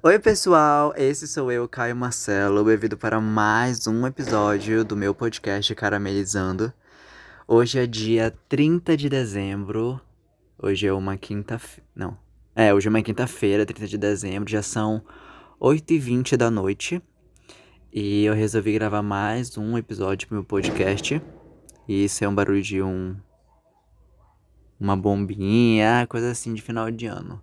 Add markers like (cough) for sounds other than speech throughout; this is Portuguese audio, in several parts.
Oi, pessoal, esse sou eu, Caio Marcelo, bem-vindo para mais um episódio do meu podcast Caramelizando. Hoje é dia 30 de dezembro, hoje é uma quinta-feira, não, é, hoje é uma quinta-feira, 30 de dezembro, já são 8h20 da noite e eu resolvi gravar mais um episódio pro meu podcast. E isso é um barulho de um. Uma bombinha, coisa assim de final de ano.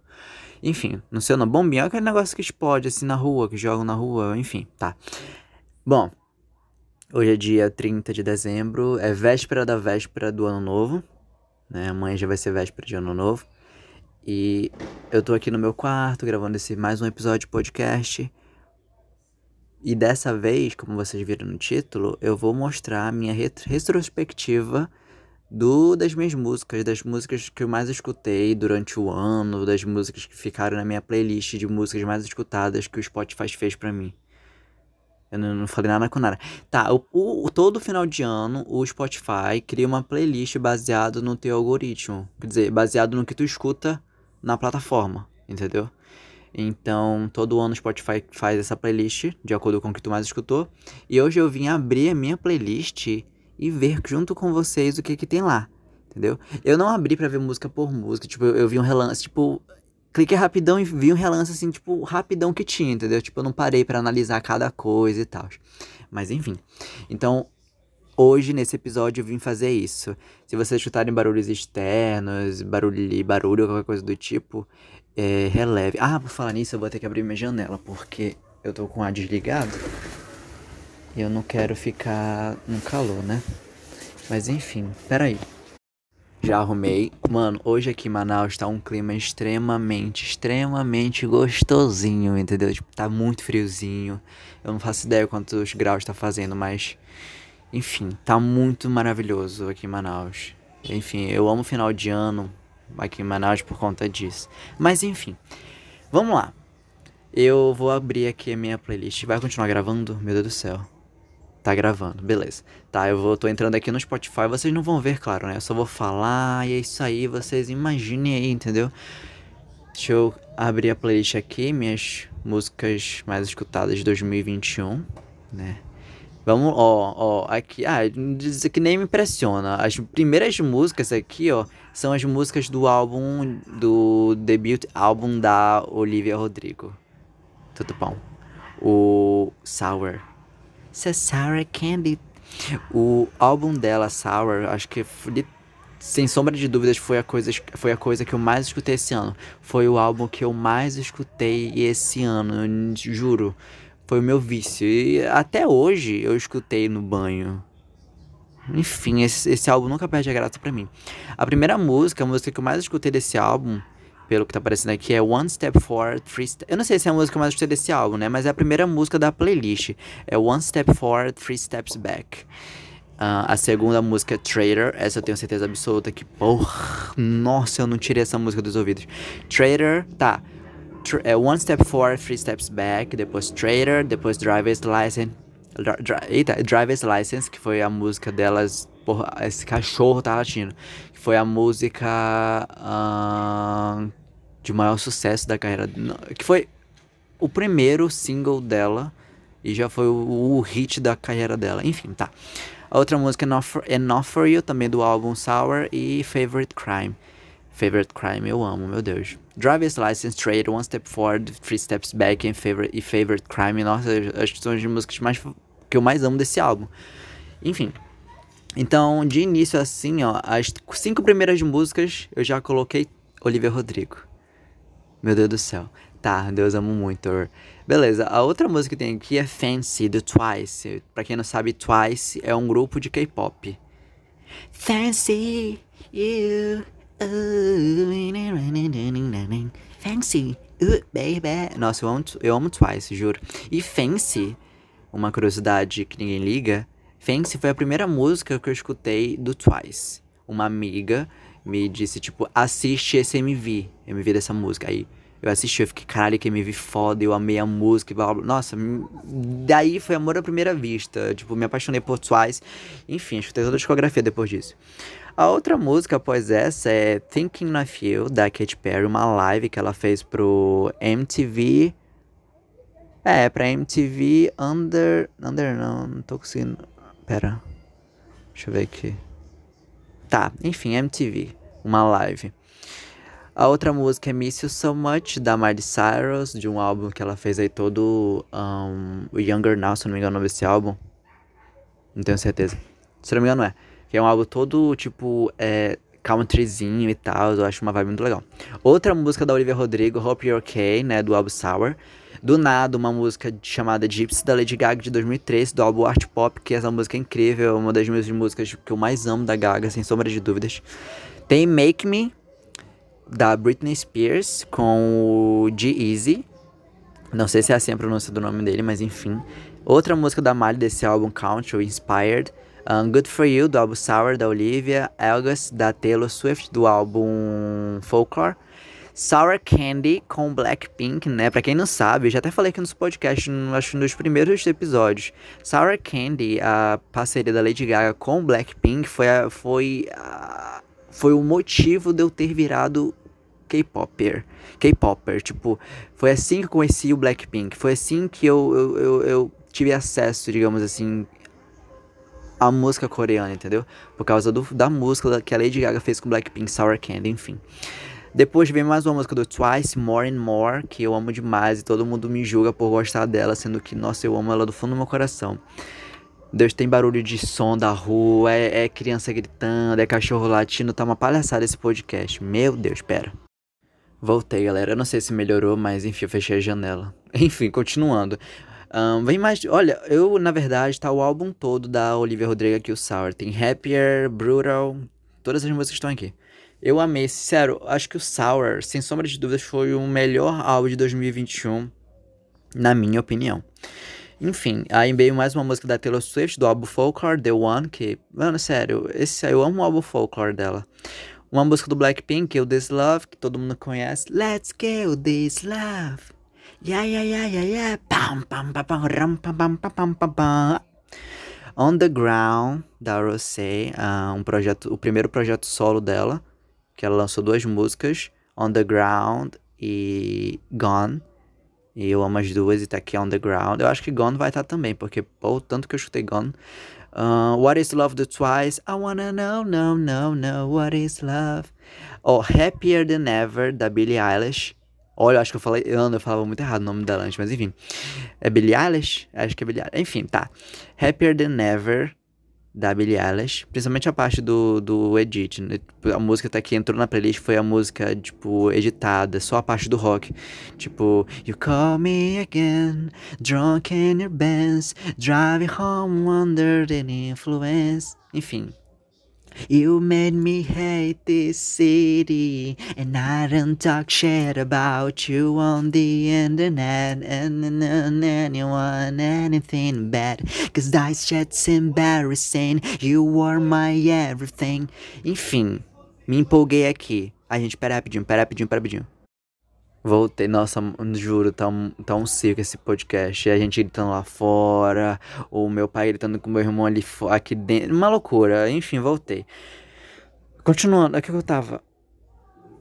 Enfim, não sei, não. Bombinha é aquele negócio que explode assim na rua, que jogam na rua, enfim, tá. Bom, hoje é dia 30 de dezembro, é véspera da véspera do ano novo, né? Amanhã já vai ser véspera de ano novo. E eu tô aqui no meu quarto gravando esse mais um episódio de podcast. E dessa vez, como vocês viram no título, eu vou mostrar a minha retrospectiva do das minhas músicas, das músicas que eu mais escutei durante o ano, das músicas que ficaram na minha playlist de músicas mais escutadas que o Spotify fez para mim. Eu não, não, falei nada com nada. Tá, o, o, todo final de ano, o Spotify cria uma playlist baseado no teu algoritmo. Quer dizer, baseado no que tu escuta na plataforma, entendeu? Então, todo ano o Spotify faz essa playlist de acordo com o que tu mais escutou. E hoje eu vim abrir a minha playlist e ver junto com vocês o que que tem lá, entendeu? Eu não abri para ver música por música, tipo, eu, eu vi um relance, tipo, cliquei rapidão e vi um relance assim, tipo, rapidão que tinha, entendeu? Tipo, eu não parei para analisar cada coisa e tal. Mas enfim. Então, hoje nesse episódio eu vim fazer isso. Se vocês escutarem barulhos externos, barulho, barulho, qualquer coisa do tipo, é, releve. Ah, por falar nisso, eu vou ter que abrir minha janela, porque eu tô com o ar desligado. Eu não quero ficar no calor, né? Mas enfim, peraí. Já arrumei. Mano, hoje aqui em Manaus tá um clima extremamente, extremamente gostosinho, entendeu? Tipo, tá muito friozinho. Eu não faço ideia quantos graus tá fazendo, mas. Enfim, tá muito maravilhoso aqui em Manaus. Enfim, eu amo final de ano, aqui em Manaus por conta disso. Mas enfim, vamos lá. Eu vou abrir aqui a minha playlist. Vai continuar gravando? Meu Deus do céu. Tá gravando, beleza. Tá, eu vou, tô entrando aqui no Spotify. Vocês não vão ver, claro, né? Eu só vou falar e é isso aí. Vocês imaginem aí, entendeu? Deixa eu abrir a playlist aqui. Minhas músicas mais escutadas de 2021, né? Vamos, ó, ó, aqui, ah, diz que nem me impressiona. As primeiras músicas aqui, ó, são as músicas do álbum, do debut álbum da Olivia Rodrigo. Tudo bom. O Sour. Isso é Sour Candy. O álbum dela, Sour, acho que sem sombra de dúvidas foi a coisa foi a coisa que eu mais escutei esse ano. Foi o álbum que eu mais escutei esse ano, juro. Foi o meu vício. E até hoje eu escutei no banho. Enfim, esse, esse álbum nunca perde a graça pra mim. A primeira música, a música que eu mais escutei desse álbum, pelo que tá aparecendo aqui, é One Step Forward, Three. Eu não sei se é a música mais escutei desse álbum, né? Mas é a primeira música da playlist. É One Step Forward, Three Steps Back. Uh, a segunda música é Trader. Essa eu tenho certeza absoluta que, porra, nossa, eu não tirei essa música dos ouvidos. Trader, tá é, One Step Forward, Three Steps Back, depois Trader, depois Driver's License. Dri, eita, Driver's License, que foi a música delas. Porra, esse cachorro tá latindo. Foi a música uh, de maior sucesso da carreira. Que foi o primeiro single dela. E já foi o, o hit da carreira dela. Enfim, tá. A outra música é Not For, é Not For You, também do álbum Sour. E Favorite Crime. Favorite Crime, eu amo, meu Deus. Driver's License, Trade, One Step Forward, Three Steps Back and favorite, e Favorite Crime. Nossa, acho que são as músicas mais, que eu mais amo desse álbum. Enfim. Então, de início assim, ó, as cinco primeiras músicas eu já coloquei Olivia Rodrigo. Meu Deus do céu. Tá, Deus amo muito. Beleza, a outra música que tem aqui é Fancy, do Twice. Pra quem não sabe, Twice é um grupo de K-pop. Fancy you Fancy, baby. Nossa, eu amo, eu amo Twice, juro. E Fancy, uma curiosidade que ninguém liga, Fancy foi a primeira música que eu escutei do Twice. Uma amiga me disse, tipo, assiste esse MV, MV dessa música. Aí eu assisti, eu fiquei, caralho, que MV foda, eu amei a música e blá, blá. Nossa, daí foi amor à primeira vista. Tipo, me apaixonei por Twice. Enfim, escutei toda a discografia depois disso. A outra música após essa é Thinking of You, da Katy Perry, uma live que ela fez pro MTV É, pra MTV Under. Under não, não tô conseguindo. Pera. Deixa eu ver aqui. Tá, enfim, MTV. Uma live. A outra música é Miss You So Much, da Miley Cyrus, de um álbum que ela fez aí todo. Um, o Younger Now, se não me engano, desse álbum. Não tenho certeza. Se não me engano, é. Que é um álbum todo, tipo, é, countryzinho e tal. Eu acho uma vibe muito legal. Outra música da Olivia Rodrigo, Hope You're Okay, né? Do álbum Sour. Do nada, uma música chamada Gypsy da Lady Gaga de 2013, do álbum Art Pop, que essa música é incrível, uma das minhas músicas que eu mais amo da Gaga, sem sombra de dúvidas. Tem Make Me, da Britney Spears, com o G-Eazy. Não sei se é assim a pronúncia do nome dele, mas enfim. Outra música da Miley desse álbum Country, Inspired. Um, Good For You, do álbum Sour, da Olivia. Elgas, da Taylor Swift, do álbum Folklore. Sour Candy com Blackpink, né? Pra quem não sabe, já até falei aqui nos podcasts, acho nos primeiros episódios. Sour Candy, a parceria da Lady Gaga com Blackpink, foi, a, foi, a, foi o motivo de eu ter virado K-Popper. K-Popper, tipo, foi assim que eu conheci o Blackpink. Foi assim que eu, eu, eu, eu tive acesso, digamos assim, à música coreana, entendeu? Por causa do, da música que a Lady Gaga fez com Blackpink, Sour Candy, enfim. Depois vem mais uma música do Twice, More and More, que eu amo demais e todo mundo me julga por gostar dela, sendo que, nossa, eu amo ela do fundo do meu coração. Deus tem barulho de som da rua, é, é criança gritando, é cachorro latindo, tá uma palhaçada esse podcast. Meu Deus, pera. Voltei, galera. Eu não sei se melhorou, mas enfim, eu fechei a janela. (laughs) Enfim, continuando. Um, vem mais. Olha, eu, na verdade, tá o álbum todo da Olivia Rodrigo aqui, o Sour. Tem Happier, Brutal, todas as músicas estão aqui. Eu amei, sincero, acho que o Sour, sem sombra de dúvidas, foi o melhor álbum de 2021, na minha opinião. Enfim, aí veio mais uma música da Taylor Swift, do álbum Folklore, The One, que, mano, sério, esse, eu amo o álbum Folklore dela. Uma música do Blackpink, o This Love, que todo mundo conhece. Let's go, This Love. Yeah, yeah, yeah, yeah, yeah. Pam, pam, pam, pam, ram, pam, pam, pam, pam, pam. On the Ground, da Rosé, uh, um projeto, o primeiro projeto solo dela que ela lançou duas músicas, On the Ground e Gone. E eu amo as duas e tá aqui On the Ground. Eu acho que Gone vai estar tá também, porque pô, tanto que eu chutei Gone. Uh, what is Love do Twice? I wanna know, no, no, no, what is love? Oh, Happier Than Ever, da Billie Eilish. Olha, eu acho que eu falei. Eu, eu falava muito errado o nome dela antes, mas enfim. É Billie Eilish? Acho que é Billie Eilish. Enfim, tá. Happier Than Ever, da Billie Eilish, principalmente a parte do, do edit, né? Tipo, a música até que entrou na playlist foi a música, tipo, editada, só a parte do rock. Tipo, You call me again, drunk in your Benz, driving home under the influence. Enfim, You made me hate this city, and I don't talk shit about you on the internet and, and, and anyone, anything bad. Cause that shit's embarrassing. You are my everything. Enfim, me empolguei aqui. A gente, pera rapidinho, pera rapidinho, pera rapidinho. Voltei, nossa, juro, tá um, tá um circo esse podcast. A gente gritando lá fora, o meu pai gritando com meu irmão ali aqui dentro. Uma loucura. Enfim, voltei. Continuando, aqui que eu tava.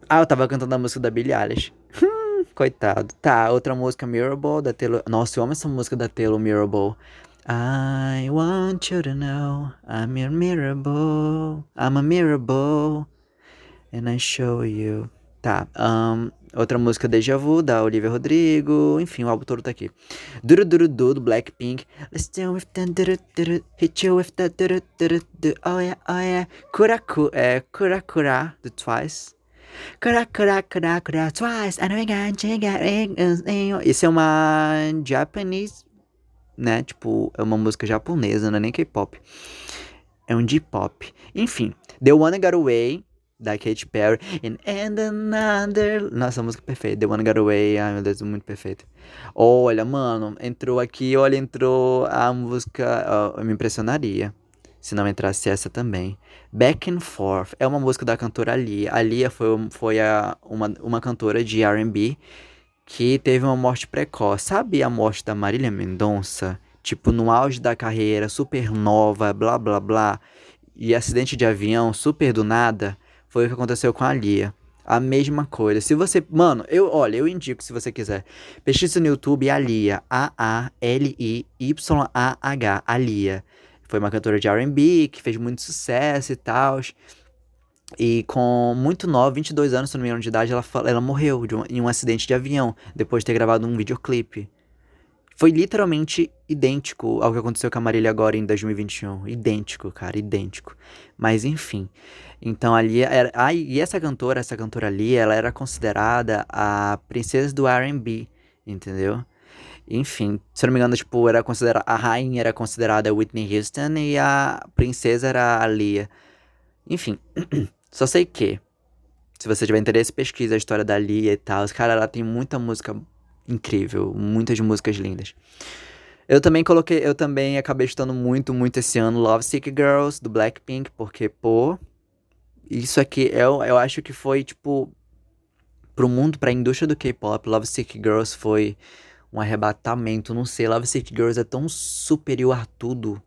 Ah, eu tava cantando a música da Billie Eilish. Hum, coitado. Tá, outra música, Mirrorball, da Taylor. Nossa, eu amo essa música da Taylor, Mirrorball. I want you to know I'm your Mirrorball. I'm a Mirrorball. And I show you. Tá, um, Outra música Deja Vu, da Olivia Rodrigo. Enfim, o álbum todo tá aqui. Duru Duru Du, do Blackpink. Let's do with the duru duru. Hit you with the duru duru du. Oh yeah, oh yeah. Kuraku, é Kurakura, do Twice. Kurakura, Kurakura, Twice. I know I got you, Isso é uma Japanese, né? Tipo, é uma música japonesa, não é nem K-pop. É um J-pop. Enfim, The One Got Away da Katy Perry. And, and another. Nossa, música perfeita. The One Got Away. Ai, meu Deus, muito perfeito. Olha, mano, entrou aqui, olha, entrou a música. Oh, me impressionaria se não entrasse essa também. Back and Forth é uma música da cantora Lia. A Lia foi, foi a, uma, uma cantora de RB que teve uma morte precoce. Sabe a morte da Marília Mendonça? Tipo, no auge da carreira, super nova, blá blá blá. E acidente de avião, super do nada foi o que aconteceu com a Lia. A mesma coisa. Se você. Mano, eu, olha, eu indico se você quiser. Pesquisa no YouTube Alia. A-A-L-I-Y-A-H. Alia. Foi uma cantora de RB que fez muito sucesso e tal. E com muito nova, 22 anos, se não me engano, de idade, ela, ela morreu um, em um acidente de avião, depois de ter gravado um videoclipe. Foi literalmente idêntico ao que aconteceu com a Marília agora em 2021. Idêntico, cara, idêntico. Mas enfim. Então ali era. Ah, e essa cantora, essa cantora ali, ela era considerada a princesa do RB, entendeu? Enfim, se não me engano, tipo, era considerada. A rainha era considerada Whitney Houston e a princesa era a Lia. Enfim, (clears throat) só sei que. Se você tiver interesse, pesquisa a história da Lia e tal. Cara, ela tem muita música incrível, muitas músicas lindas. Eu também coloquei, eu também acabei estudando muito, muito esse ano Love Sick Girls do Blackpink, porque, pô, isso aqui eu, eu acho que foi tipo pro mundo, pra indústria do K-pop, Love Sick Girls foi um arrebatamento, não sei, Love Sick Girls é tão superior a tudo,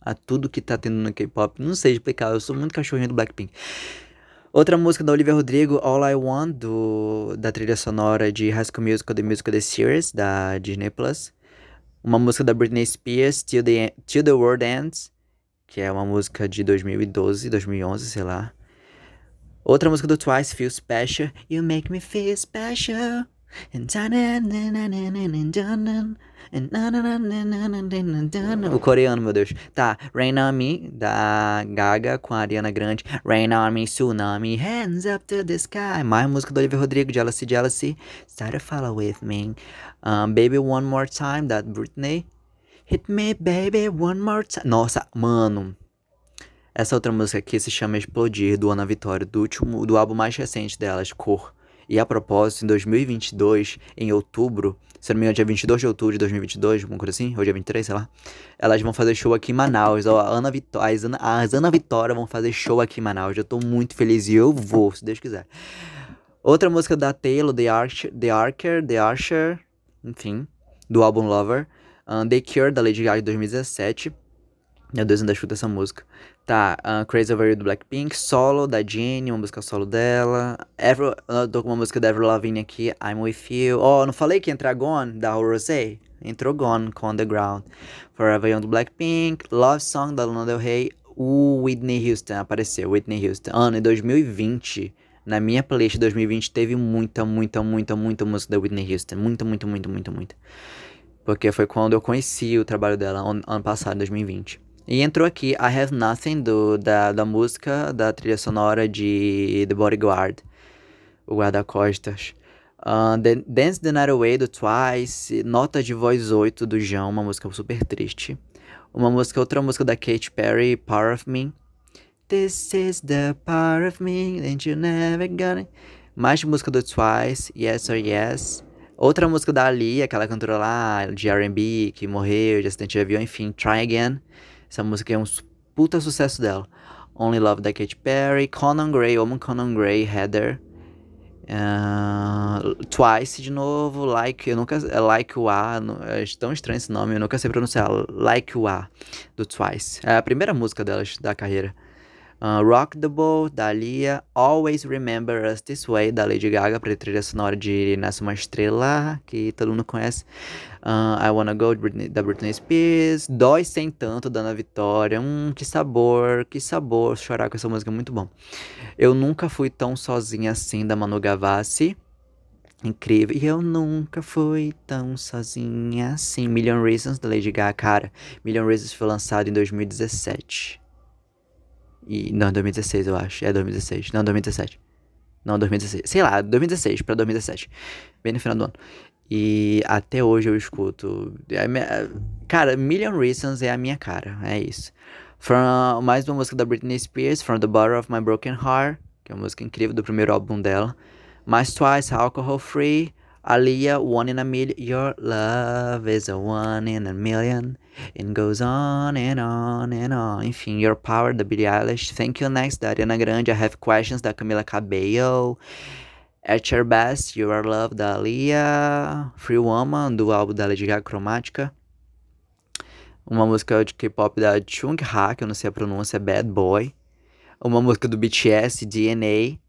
a tudo que tá tendo no K-pop. Não sei explicar, eu sou muito cachorrinho do Blackpink. Outra música da Olivia Rodrigo, All I Want, do, da trilha sonora de High School Musical, The Musical The Series, da Disney Plus. Uma música da Britney Spears, Till the, Till the World Ends, que é uma música de 2012, 2011, sei lá. Outra música do Twice, Feel Special, You Make Me Feel Special. O coreano, meu Deus. Tá, Rain On Me, da Gaga com a Ariana Grande. Rain On Me, Tsunami, Hands Up to the Sky. Mais música do Olivia Rodrigo, Jealousy, Jealousy. Start to Follow With Me. Um, Baby One More Time, da Britney. Hit Me Baby One More Time. Nossa, mano. Essa outra música aqui se chama Explodir, do Ana Vitória, do último, do álbum mais recente delas, Cor. E a propósito, em 2022, em outubro, se não me engano, dia 22 de outubro de 2022, alguma coisa assim, ou dia 23, sei lá, elas vão fazer show aqui em Manaus. A Ana Vitória, as Ana, as Ana Vitória vão fazer show aqui em Manaus. Eu tô muito feliz e eu vou, se Deus quiser. Outra música da Taylor, The Archer, The Archer, The Archer, enfim, do álbum Lover. Um, The Cure, da Lady Gaga de 2017. Meu Deus, ainda escuta essa música. Tá, uh, Crazy Over You do Blackpink, Solo da Jennie, uma música solo dela. Ever, eu tô com uma música da Avril Lavigne aqui, I'm With You. Oh, não falei que ia entrar Gone, da Rosé? Entrou Gone com On The Ground. Forever Young do Blackpink, Love Song da Luna Del Rey, o Whitney Houston apareceu, Whitney Houston. Ano, em 2020, na minha playlist de 2020 teve muita, muita, muita, muita música da Whitney Houston. Muita, muita, muita, muita, muita. Porque foi quando eu conheci o trabalho dela, ano passado, 2020. E entrou aqui I Have Nothing, do, da, da música da trilha sonora de The Bodyguard, o guarda-costas. Uh, Dance the Night Away, do Twice. Nota de Voz 8, do João, uma música super triste. Uma música, outra música da Katy Perry, Power of Me. This is the power of me, and you never gonna... Mais música do Twice, Yes or Yes. Outra música da Ali, aquela cantora lá de R&B que morreu de acidente de avião, enfim, Try Again. Essa música é um puta sucesso dela. Only Love da Katy Perry, Conan Gray, Woman Conan Gray, Heather. Uh, Twice de novo, Like, eu nunca, é Like Wa, é tão estranho esse nome, eu nunca sei pronunciar, Like Wa, do Twice. É a primeira música delas, da carreira. Uh, Rock the Boat, da Lia. Always Remember Us This Way, da Lady Gaga, pra trilha sonora de Nasce Uma Estrela, que todo mundo conhece. Uh, I Wanna Go, da Britney Spears. Dói Sem Tanto, da Ana Vitória. Hum, que sabor, que sabor. Chorar com essa música é muito bom. Eu Nunca Fui Tão Sozinha Assim, da Manu Gavassi. Incrível. E eu nunca fui tão sozinha assim. Million Reasons, da Lady Gaga. Cara, Million Reasons foi lançado em 2017. E, não, 2016 eu acho. É 2016. Não, 2017. Não, 2016. Sei lá, 2016 pra 2017. Bem no final do ano. E até hoje eu escuto. É cara, Million Reasons é a minha cara. É isso. From, mais uma música da Britney Spears, From the Bottom of My Broken Heart. Que é uma música incrível do primeiro álbum dela. Mais Twice, Alcohol Free. Alia, One in a Million. Your love is a one in a million. It goes on and on and on. Enfim, Your Power da Billie Eilish. Thank You Next da Ariana Grande. I Have Questions da Camila Cabello. At Your Best, You Are Love da Alia. Free Woman do álbum da Lady Gaga Cromática. Uma música de K-pop da Chung Ha, que eu não sei a pronúncia, Bad Boy. Uma música do BTS, DNA.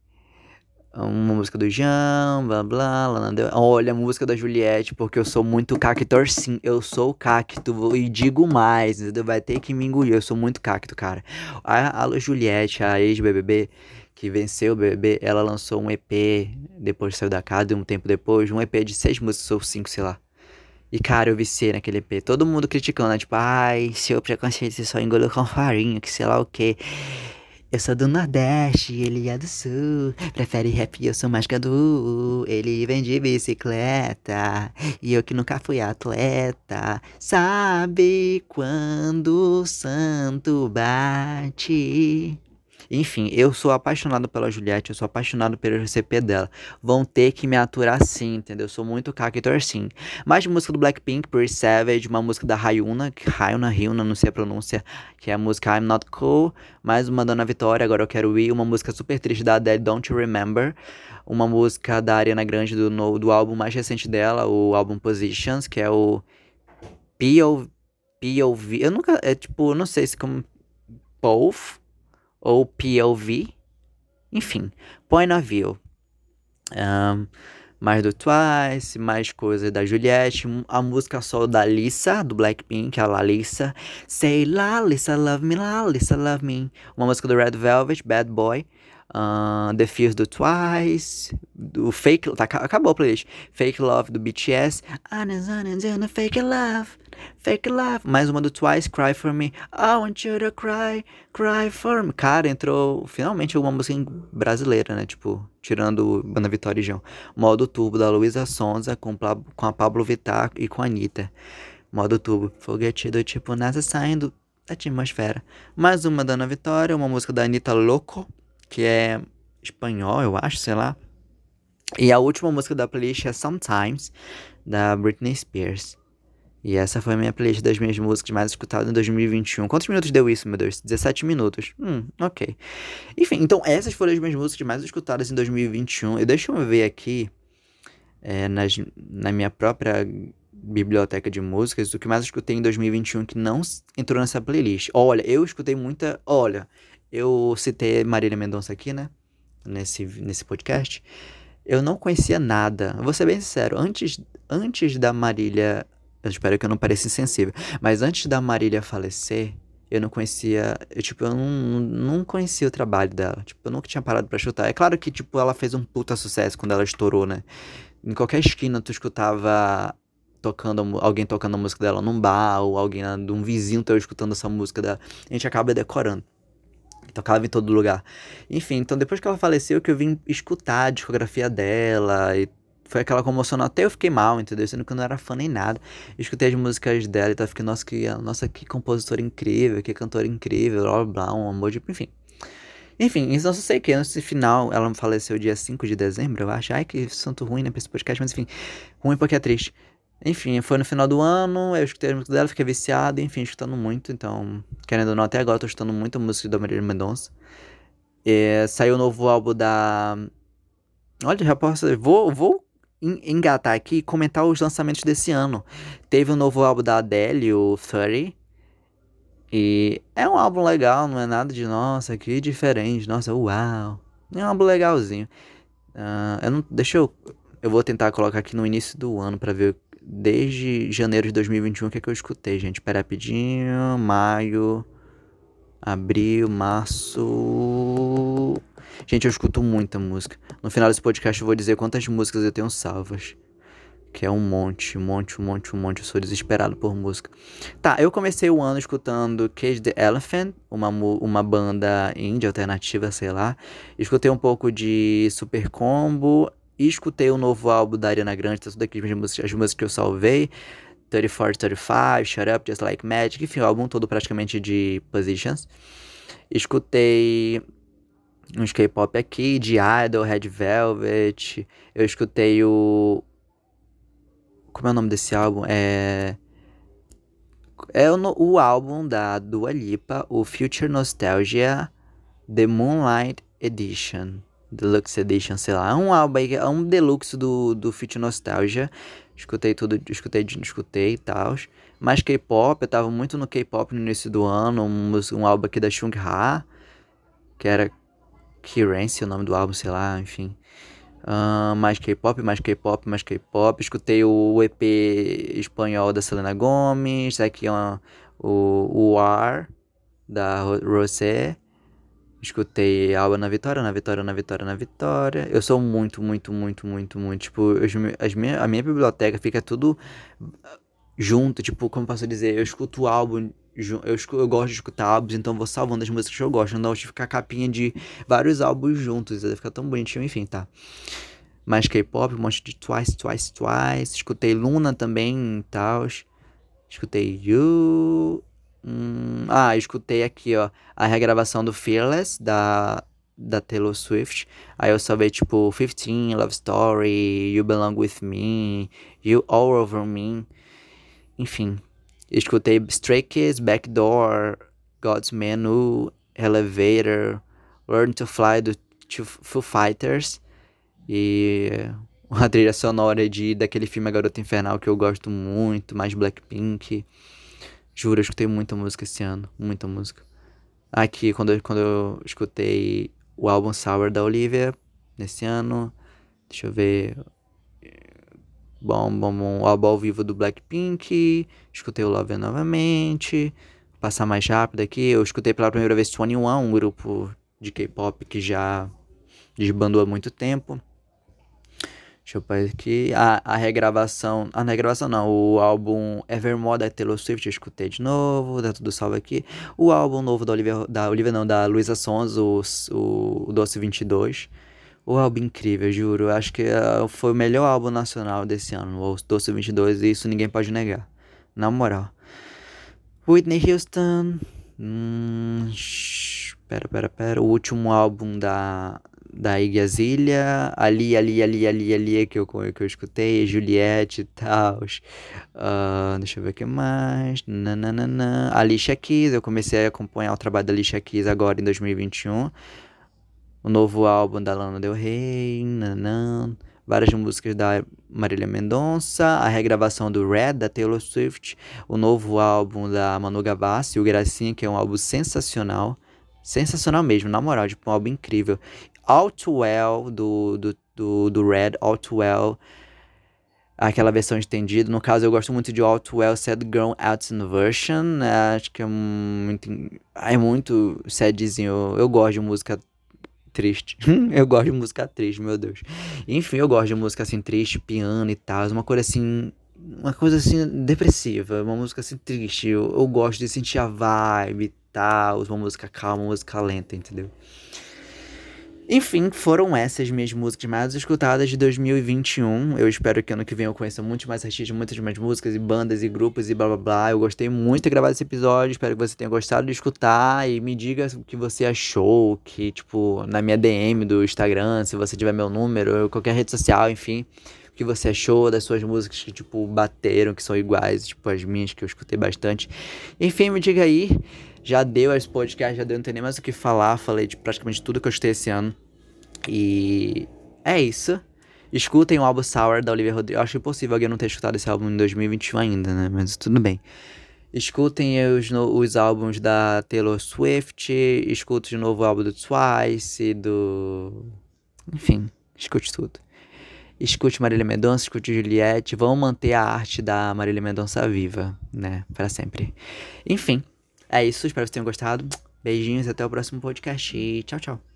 Uma música do Jean, blá blá, Lana Del... Olha, a música da Juliette, porque eu sou muito cactor sim. Eu sou cacto e digo mais, entendeu? Vai ter que me engolir. Eu sou muito cacto, cara. A, a Juliette, a ex-BBB, que venceu o BBB, ela lançou um EP, depois saiu da casa, um tempo depois, um EP de seis músicas ou cinco, sei lá. E, cara, eu viciei naquele EP. Todo mundo criticando, né? Tipo, ai, seu preconceito, você só engoliu com farinha, que sei lá o quê. Eu sou do Nordeste, ele é do Sul. Prefere rap, eu sou mais gadu. Ele vem de bicicleta. E eu que nunca fui atleta. Sabe quando o santo bate? Enfim, eu sou apaixonado pela Juliette, eu sou apaixonado pelo RCP dela. Vão ter que me aturar sim, entendeu? Eu sou muito cactor sim. Mais música do Blackpink, Pretty Savage, uma música da Hayuna, Hayuna, Hyuna, não sei a pronúncia, que é a música I'm Not Cool. Mais uma Dona Vitória, agora eu quero ir. Uma música super triste da Adele, Don't You Remember. Uma música da Ariana Grande do, no, do álbum mais recente dela, o álbum Positions, que é o POV. POV. Eu nunca. É tipo, não sei se como. POV ou POV, enfim, Point of View. Um, mais do Twice, mais coisas da Juliette, a música solo da Lisa, do Blackpink, a Lalissa. Say La, Lisa Love Me, La, Lisa Love Me. Uma música do Red Velvet, Bad Boy. Uh, The Fears do Twice, do Fake, tá, acabou a playlist. Fake Love do BTS, Fake Love, Fake Love, mais uma do Twice, Cry For Me, I Want You To Cry, Cry For Me. Cara, entrou finalmente uma música brasileira, né, tipo, tirando Banda Vitória e João. Modo Turbo da Luísa Sonza com, com a Pablo Vittar e com a Anitta. Modo Turbo, foguete do tipo NASA saindo da atmosfera. Mais uma da Ana Vitória, uma música da Anitta Louco que é espanhol, eu acho, sei lá. E a última música da playlist é Sometimes, da Britney Spears. E essa foi a minha playlist das minhas músicas mais escutadas em 2021. Quantos minutos deu isso, meu Deus? 17 minutos. Hum, ok. Enfim, então essas foram as minhas músicas mais escutadas em 2021. E deixa eu ver aqui, é, nas, na minha própria biblioteca de músicas, o que mais escutei em 2021 que não entrou nessa playlist. Olha, eu escutei muita. Olha, eu citei Marília Mendonça aqui, né? Nesse, nesse podcast. Eu não conhecia nada. vou ser bem sincero. Antes, antes da Marília. Eu espero que eu não pareça insensível. Mas antes da Marília falecer, eu não conhecia. Eu, tipo, eu não, não conhecia o trabalho dela. Tipo, eu nunca tinha parado pra chutar. É claro que, tipo, ela fez um puta sucesso quando ela estourou, né? Em qualquer esquina tu escutava tocando alguém tocando a música dela num bar, ou alguém um vizinho teu escutando essa música dela. A gente acaba decorando tocava em todo lugar. Enfim, então depois que ela faleceu, que eu vim escutar a discografia dela e foi aquela comoção, até eu fiquei mal, entendeu? Sendo que eu não era fã nem nada. Escutei as músicas dela e tava ficando, nossa, que, nossa, que compositora incrível, que cantora incrível, blá blá blá, um amor de. Enfim. Enfim, então só sei que nesse final, ela faleceu dia 5 de dezembro, eu acho. Ai, que santo ruim, né, pra esse podcast, mas enfim, ruim porque é triste. Enfim, foi no final do ano, eu escutei a música dela, fiquei viciado, enfim, escutando muito. Então, querendo ou não, até agora eu tô escutando muito a música da Marília Mendonça. E, saiu o novo álbum da. Olha, já posso. Vou, vou engatar aqui e comentar os lançamentos desse ano. Teve o um novo álbum da Adele, o 30. E é um álbum legal, não é nada de nossa, que diferente, nossa, uau. É um álbum legalzinho. Uh, eu não, deixa eu. Eu vou tentar colocar aqui no início do ano para ver desde janeiro de 2021 o que, é que eu escutei, gente. Pera rapidinho. Maio, abril, março. Gente, eu escuto muita música. No final desse podcast eu vou dizer quantas músicas eu tenho salvas. Que é um monte, um monte, um monte, um monte. Eu sou desesperado por música. Tá, eu comecei o ano escutando Cage the Elephant, uma, uma banda indie alternativa, sei lá. Escutei um pouco de Super Combo e escutei o novo álbum da Ariana Grande, tá tudo aqui as músicas, as músicas que eu salvei. 34, 35, Shut Up, Just Like Magic, enfim, o álbum todo praticamente de Positions. Escutei uns K-pop aqui, de Idol, Red Velvet. Eu escutei o. Como é o nome desse álbum? É. É o, o álbum da Dua Lipa, o Future Nostalgia The Moonlight Edition. Deluxe Edition, sei lá. É um álbum aí, é um deluxe do, do Fit Nostalgia. Escutei tudo, escutei, escutei e tal. Mas K-pop, eu tava muito no K-pop no início do ano. Um, um álbum aqui da Chung Ha, que era Kirense, o nome do álbum, sei lá, enfim. Uh, mais K-pop, mais K-pop, mais K-pop. Escutei o EP espanhol da Selena Gomez. Aqui o, o R da Rosé. Escutei Alba na Vitória, na Vitória, na Vitória, na Vitória. Eu sou muito, muito, muito, muito, muito. Tipo, as, minha, a minha biblioteca fica tudo junto. Tipo, como posso dizer? Eu escuto álbum eu, eu gosto de escutar álbuns, então vou salvando as músicas que eu gosto. Não de ficar capinha de vários álbuns juntos, vai ficar tão bonitinho, enfim, tá. Mais K-pop, um monte de Twice, Twice, Twice. Escutei Luna também e tal. Escutei You. Hum, ah, escutei aqui, ó, a regravação do Fearless, da, da Taylor Swift. Aí eu salvei, tipo, 15, Love Story, You Belong With Me, You All Over Me. Enfim, Escutei Stray Kids, Backdoor, God's Menu, Elevator, Learn to Fly do Foo Fighters e uma trilha sonora de daquele filme A Garota Infernal que eu gosto muito, mais Blackpink. Juro, eu escutei muita música esse ano, muita música. Aqui, quando eu, quando eu escutei o álbum Sour da Olivia, nesse ano, deixa eu ver, Bom, bom, bom, o álbum ao vivo do Blackpink, escutei o Love novamente, Vou passar mais rápido aqui, eu escutei pela primeira vez 21, um grupo de K-pop que já desbandou há muito tempo. Deixa eu ver aqui. A, a regravação. A regravação não. O álbum Evermore da Taylor Swift eu escutei de novo. Tá tudo salvo aqui. O álbum novo da Olivia. Da Olivia não, da Luísa Sons, o, o, o Doce 22. O álbum incrível, juro. Acho que uh, foi o melhor álbum nacional desse ano, o Doce 22, e isso ninguém pode negar. Na moral. Whitney Houston. Hum, pera, pera, pera. O último álbum da, da Iggy Azalea. Ali, ali, ali, ali, ali, que eu, que eu escutei. Juliette e tal. Uh, deixa eu ver o que mais. Nananana. Alicia Keys. Eu comecei a acompanhar o trabalho da Alicia Keys agora em 2021 o novo álbum da Lana Del Rey, várias músicas da Marília Mendonça, a regravação do Red da Taylor Swift, o novo álbum da Manu Gavassi, o Gracinha, que é um álbum sensacional, sensacional mesmo, na moral, tipo, um álbum incrível. All Too Well do, do, do, do Red, All Too Well, aquela versão estendida. No caso, eu gosto muito de All Too Well Sad Girl Out Version. É, acho que é muito. É muito sadzinho. Eu gosto de música triste. (laughs) eu gosto de música triste, meu Deus. Enfim, eu gosto de música assim triste, piano e tal, uma coisa assim, uma coisa assim depressiva, uma música assim triste. Eu, eu gosto de sentir a vibe e tal, uma música calma, uma música lenta, entendeu? Enfim, foram essas minhas músicas mais escutadas de 2021. Eu espero que ano que vem eu conheça muitos mais artistas, muitas mais músicas e bandas e grupos e blá blá blá. Eu gostei muito de gravar esse episódio, espero que você tenha gostado de escutar e me diga o que você achou, que tipo, na minha DM do Instagram, se você tiver meu número, qualquer rede social, enfim, o que você achou das suas músicas que tipo bateram, que são iguais, tipo as minhas que eu escutei bastante. Enfim, me diga aí já deu esse podcast, já deu, não tem nem mais o que falar. Falei de praticamente tudo que eu escutei esse ano. E é isso. Escutem o álbum Sour da Olivia Rodrigo. Acho impossível alguém não ter escutado esse álbum em 2021 ainda, né? Mas tudo bem. Escutem os, os álbuns da Taylor Swift. Escute o novo álbum do Twice, do. Enfim, escute tudo. Escute Marília Mendonça, escute Juliette. Vamos manter a arte da Marília Mendonça viva, né? Para sempre. Enfim. É isso, espero que vocês tenham gostado. Beijinhos, até o próximo podcast e tchau, tchau.